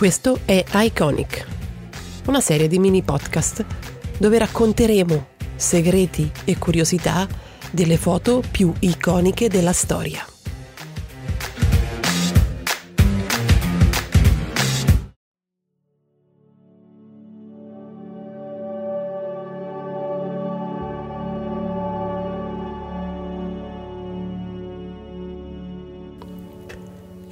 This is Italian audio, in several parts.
Questo è Iconic, una serie di mini podcast dove racconteremo segreti e curiosità delle foto più iconiche della storia.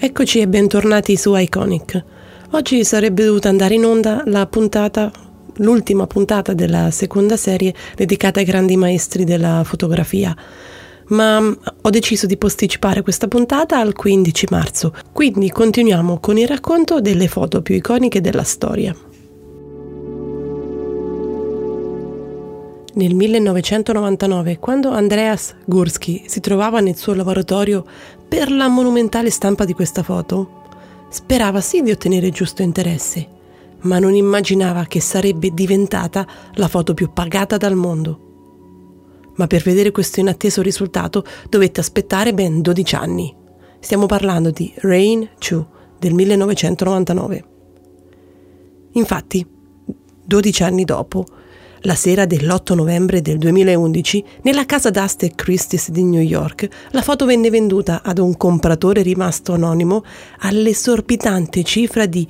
Eccoci e bentornati su Iconic. Oggi sarebbe dovuta andare in onda la puntata, l'ultima puntata della seconda serie dedicata ai grandi maestri della fotografia, ma mm, ho deciso di posticipare questa puntata al 15 marzo, quindi continuiamo con il racconto delle foto più iconiche della storia. Nel 1999, quando Andreas Gursky si trovava nel suo laboratorio per la monumentale stampa di questa foto, sperava sì di ottenere giusto interesse, ma non immaginava che sarebbe diventata la foto più pagata dal mondo. Ma per vedere questo inatteso risultato dovette aspettare ben 12 anni. Stiamo parlando di Rain Chu del 1999. Infatti, 12 anni dopo, la sera dell'8 novembre del 2011, nella casa d'aste Christie's di New York, la foto venne venduta ad un compratore rimasto anonimo all'esorbitante cifra di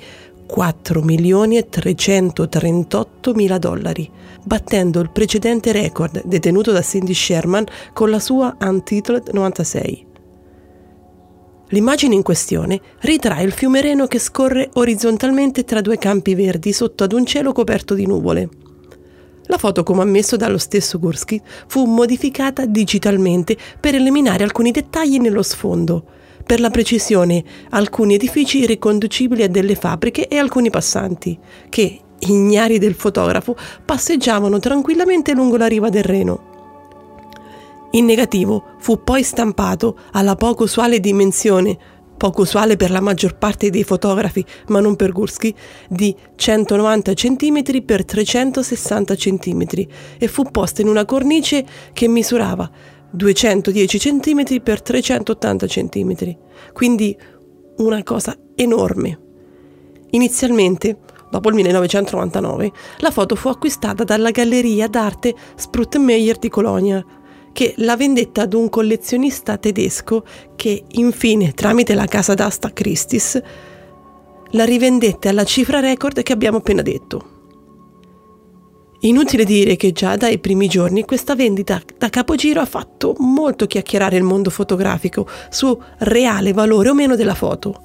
4 milioni e 338 mila dollari, battendo il precedente record detenuto da Cindy Sherman con la sua Untitled 96. L'immagine in questione ritrae il fiume Reno che scorre orizzontalmente tra due campi verdi sotto ad un cielo coperto di nuvole. La foto, come ammesso dallo stesso Gursky, fu modificata digitalmente per eliminare alcuni dettagli nello sfondo. Per la precisione, alcuni edifici riconducibili a delle fabbriche e alcuni passanti, che, ignari del fotografo, passeggiavano tranquillamente lungo la riva del Reno. In negativo fu poi stampato alla poco usuale dimensione poco usuale per la maggior parte dei fotografi, ma non per Gursky, di 190 cm x 360 cm e fu posta in una cornice che misurava 210 cm x 380 cm, quindi una cosa enorme. Inizialmente, dopo il 1999, la foto fu acquistata dalla galleria d'arte Sprutmeyer di Colonia, che la vendetta ad un collezionista tedesco che infine, tramite la casa d'asta Christie's, la rivendette alla cifra record che abbiamo appena detto. Inutile dire che già dai primi giorni questa vendita da capogiro ha fatto molto chiacchierare il mondo fotografico su reale valore o meno della foto.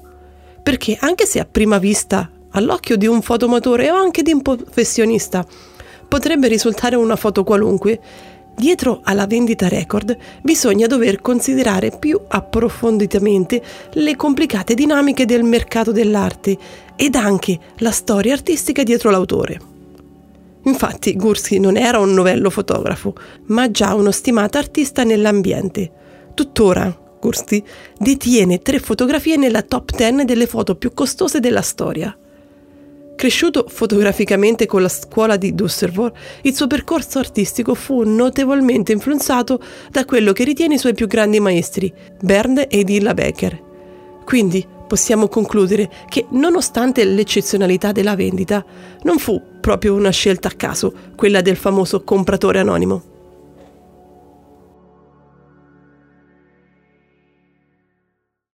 Perché anche se a prima vista, all'occhio di un fotomatore o anche di un professionista, potrebbe risultare una foto qualunque, Dietro alla vendita record bisogna dover considerare più approfonditamente le complicate dinamiche del mercato dell'arte ed anche la storia artistica dietro l'autore. Infatti Gursky non era un novello fotografo, ma già uno stimato artista nell'ambiente. Tuttora Gursky detiene tre fotografie nella top 10 delle foto più costose della storia. Cresciuto fotograficamente con la scuola di Düsseldorf, il suo percorso artistico fu notevolmente influenzato da quello che ritiene i suoi più grandi maestri, Bernd ed Illa Becker. Quindi possiamo concludere che, nonostante l'eccezionalità della vendita, non fu proprio una scelta a caso quella del famoso compratore anonimo.